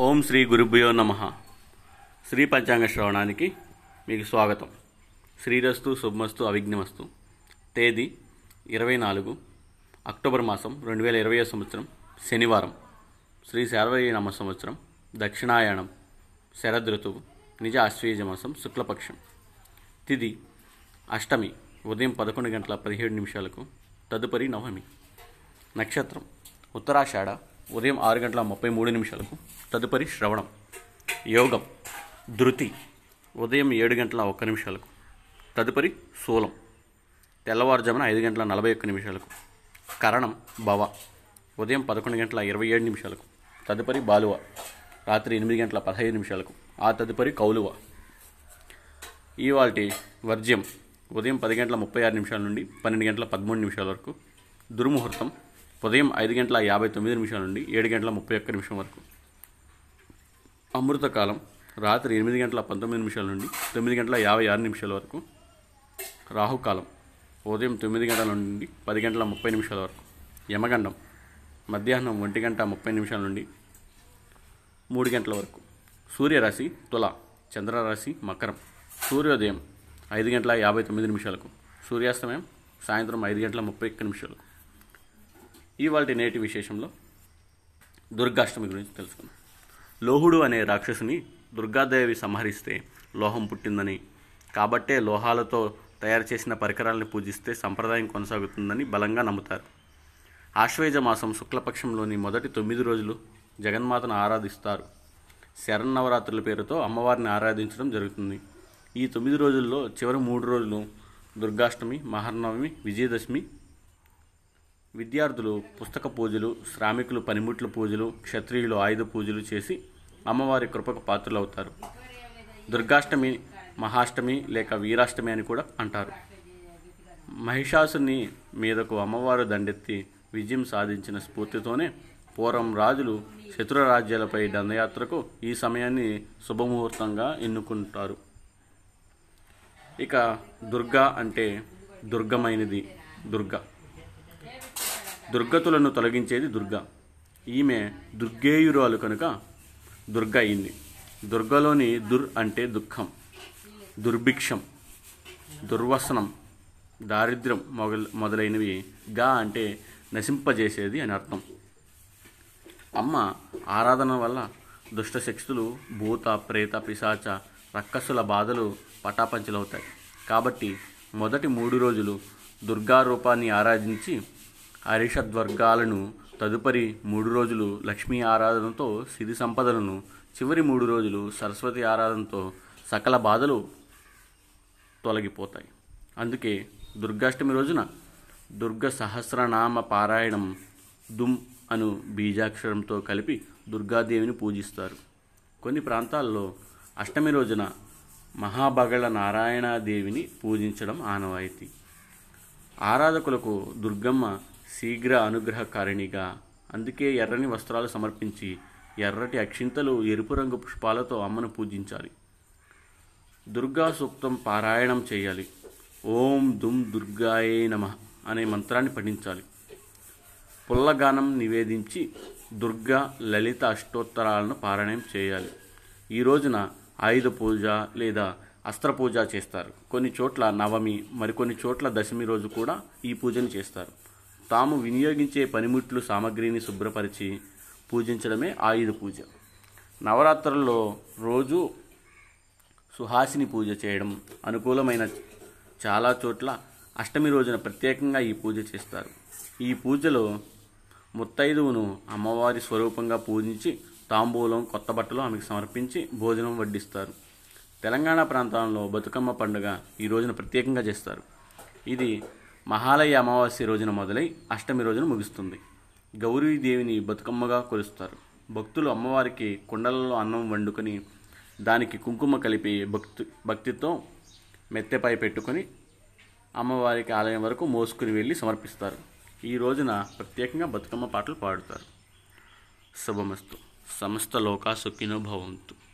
ఓం శ్రీ గురుభ్యో నమ. శ్రీ పంచాంగ శ్రవణానికి మీకు స్వాగతం. శ్రీరస్తు శుభమస్తు అవిఘ్నమస్తు. తేదీ ఇరవై నాలుగు అక్టోబర్ మాసం రెండు వేల ఇరవై సంవత్సరం శనివారం. శ్రీ శారవయ్య నమ సంవత్సరం దక్షిణాయనం శరదృతువు నిజ ఆశ్వీజ మాసం శుక్లపక్షం. తిది అష్టమి ఉదయం పదకొండు గంటల పదిహేడు నిమిషాలకు తదుపరి నవమి. నక్షత్రం ఉత్తరాషాఢ ఉదయం ఆరు గంటల ముప్పై మూడు నిమిషాలకు తదుపరి శ్రవణం యోగం ధృతి ఉదయం ఏడు గంటల ఒక్క నిమిషాలకు తదుపరి శూలం తెల్లవారుజామున ఐదు గంటల నలభై ఒక్క నిమిషాలకు కరణం భవ ఉదయం పదకొండు గంటల ఇరవై ఏడు నిమిషాలకు తదుపరి బాలువ రాత్రి ఎనిమిది గంటల పదహైదు నిమిషాలకు ఆ తదుపరి కౌలువ. ఇవాల్టి వర్జ్యం ఉదయం పది గంటల ముప్పై ఆరు నిమిషాల నుండి పన్నెండు గంటల పదమూడు నిమిషాల వరకు దుర్ముహూర్తం ఉదయం ఐదు గంటల యాభై తొమ్మిది నిమిషాల నుండి ఏడు గంటల ముప్పై ఒక్క నిమిషం వరకు. అమృతకాలం రాత్రి ఎనిమిది గంటల పంతొమ్మిది నిమిషాల నుండి తొమ్మిది గంటల యాభై ఆరు నిమిషాల వరకు. రాహుకాలం ఉదయం తొమ్మిది గంటల నుండి పది గంటల ముప్పై నిమిషాల వరకు. యమగండం మధ్యాహ్నం ఒంటి గంట ముప్పై నిమిషాల నుండి మూడు గంటల వరకు. సూర్యరాశి తుల చంద్రరాశి మకరం. సూర్యోదయం ఐదు గంటల యాభై తొమ్మిది నిమిషాలకు. సూర్యాస్తమయం సాయంత్రం ఐదు గంటల ముప్పై ఒక్క నిమిషాలకు. ఇవాళ నేటి విశేషంలో దుర్గాష్టమి గురించి తెలుసుకుందాం. లోహుడు అనే రాక్షసుని దుర్గాదేవి సంహరిస్తే లోహం పుట్టిందని కాబట్టే లోహాలతో తయారు చేసిన పరికరాలను పూజిస్తే సంప్రదాయం కొనసాగుతుందని బలంగా నమ్ముతారు. ఆశ్వేజ మాసం శుక్లపక్షంలోని మొదటి తొమ్మిది రోజులు జగన్మాతను ఆరాధిస్తారు. శరన్నవరాత్రుల పేరుతో అమ్మవారిని ఆరాధించడం జరుగుతుంది. ఈ తొమ్మిది రోజుల్లో చివరి మూడు రోజులు దుర్గాష్టమి మహర్నవమి విజయదశమి విద్యార్థులు పుస్తక పూజలు శ్రామికులు పనిముట్ల పూజలు క్షత్రియులు ఆయుధ పూజలు చేసి అమ్మవారి కృపకు పాత్రులవుతారు. దుర్గాష్టమి మహాష్టమి లేక వీరాష్టమి అని కూడా అంటారు. మహిషాసుని మీదకు అమ్మవారు దండెత్తి విజయం సాధించిన స్ఫూర్తితోనే పూర్వం రాజులు శత్రు రాజ్యాలపై దండయాత్రకు ఈ సమయాన్ని శుభముహూర్తంగా ఎన్నుకుంటారు. ఇక దుర్గా అంటే దుర్గమైనది దుర్గా. దుర్గతులను తొలగించేది దుర్గ. ఈమె దుర్గేయురాలు కనుక దుర్గ అయింది. దుర్గలోని దుర్ అంటే దుఃఖం దుర్భిక్షం దుర్వసనం దారిద్ర్యం మొగల్ మొదలైనవి గా అంటే నశింపజేసేది అని అర్థం. అమ్మ ఆరాధన వల్ల దుష్ట శక్తులు భూత ప్రేత పిశాచ రక్కసుల బాధలు పటాపంచలవుతాయి. కాబట్టి మొదటి మూడు రోజులు దుర్గా రూపాన్ని ఆరాధించి అరిషద్వర్గాలను తదుపరి మూడు రోజులు లక్ష్మీ ఆరాధనతో సిరి సంపదలను చివరి మూడు రోజులు సరస్వతి ఆరాధనతో సకల బాధలు తొలగిపోతాయి. అందుకే దుర్గాష్టమి రోజున దుర్గ సహస్రనామ పారాయణం దుమ్ అను బీజాక్షరంతో కలిపి దుర్గాదేవిని పూజిస్తారు. కొన్ని ప్రాంతాల్లో అష్టమి రోజున మహాబగళ నారాయణాదేవిని పూజించడం ఆనవాయితీ. ఆరాధకులకు దుర్గమ్మ శీఘ్ర అనుగ్రహకారిణిగా. అందుకే ఎర్రని వస్త్రాలు సమర్పించి ఎర్రటి అక్షింతలు ఎరుపు రంగు పుష్పాలతో అమ్మను పూజించాలి. దుర్గా సూక్తం పారాయణం చేయాలి. ఓం దుమ్ దుర్గాయే నమ అనే మంత్రాన్ని పఠించాలి పుల్లగానం నివేదించి దుర్గా లలిత అష్టోత్తరాలను పారాయణం చేయాలి. ఈ రోజున ఆయుధ పూజ లేదా అస్త్రపూజ చేస్తారు. కొన్ని చోట్ల నవమి మరికొన్ని చోట్ల దశమి రోజు కూడా ఈ పూజను చేస్తారు. తాము వినియోగించే పనిముట్లు సామగ్రిని శుభ్రపరిచి పూజించడమే ఆయుధ పూజ. నవరాత్రుల్లో రోజు సుహాసిని పూజ చేయడం అనుకూలమైన చాలా చోట్ల అష్టమి రోజున ప్రత్యేకంగా ఈ పూజ చేస్తారు. ఈ పూజలో ముత్తైదువును అమ్మవారి స్వరూపంగా పూజించి తాంబూలం కొత్త బట్టలు ఆమెకు సమర్పించి భోజనం వడ్డిస్తారు. తెలంగాణ ప్రాంతాల్లో బతుకమ్మ పండుగ ఈ రోజున ప్రత్యేకంగా చేస్తారు. ఇది మహాలయ అమావాస్య రోజున మొదలై అష్టమి రోజున ముగుస్తుంది. గౌరీదేవిని బతుకమ్మగా కొలుస్తారు. భక్తులు అమ్మవారికి కుండలలో అన్నం వండుకొని దానికి కుంకుమ కలిపి భక్తి భక్తితో మెత్తెపై పెట్టుకొని అమ్మవారికి ఆలయం వరకు మోసుకుని వెళ్ళి సమర్పిస్తారు. ఈ రోజున ప్రత్యేకంగా బతుకమ్మ పాటలు పాడుతారు. శుభమస్తు. సమస్త లోకా సుఖినో భవంతు.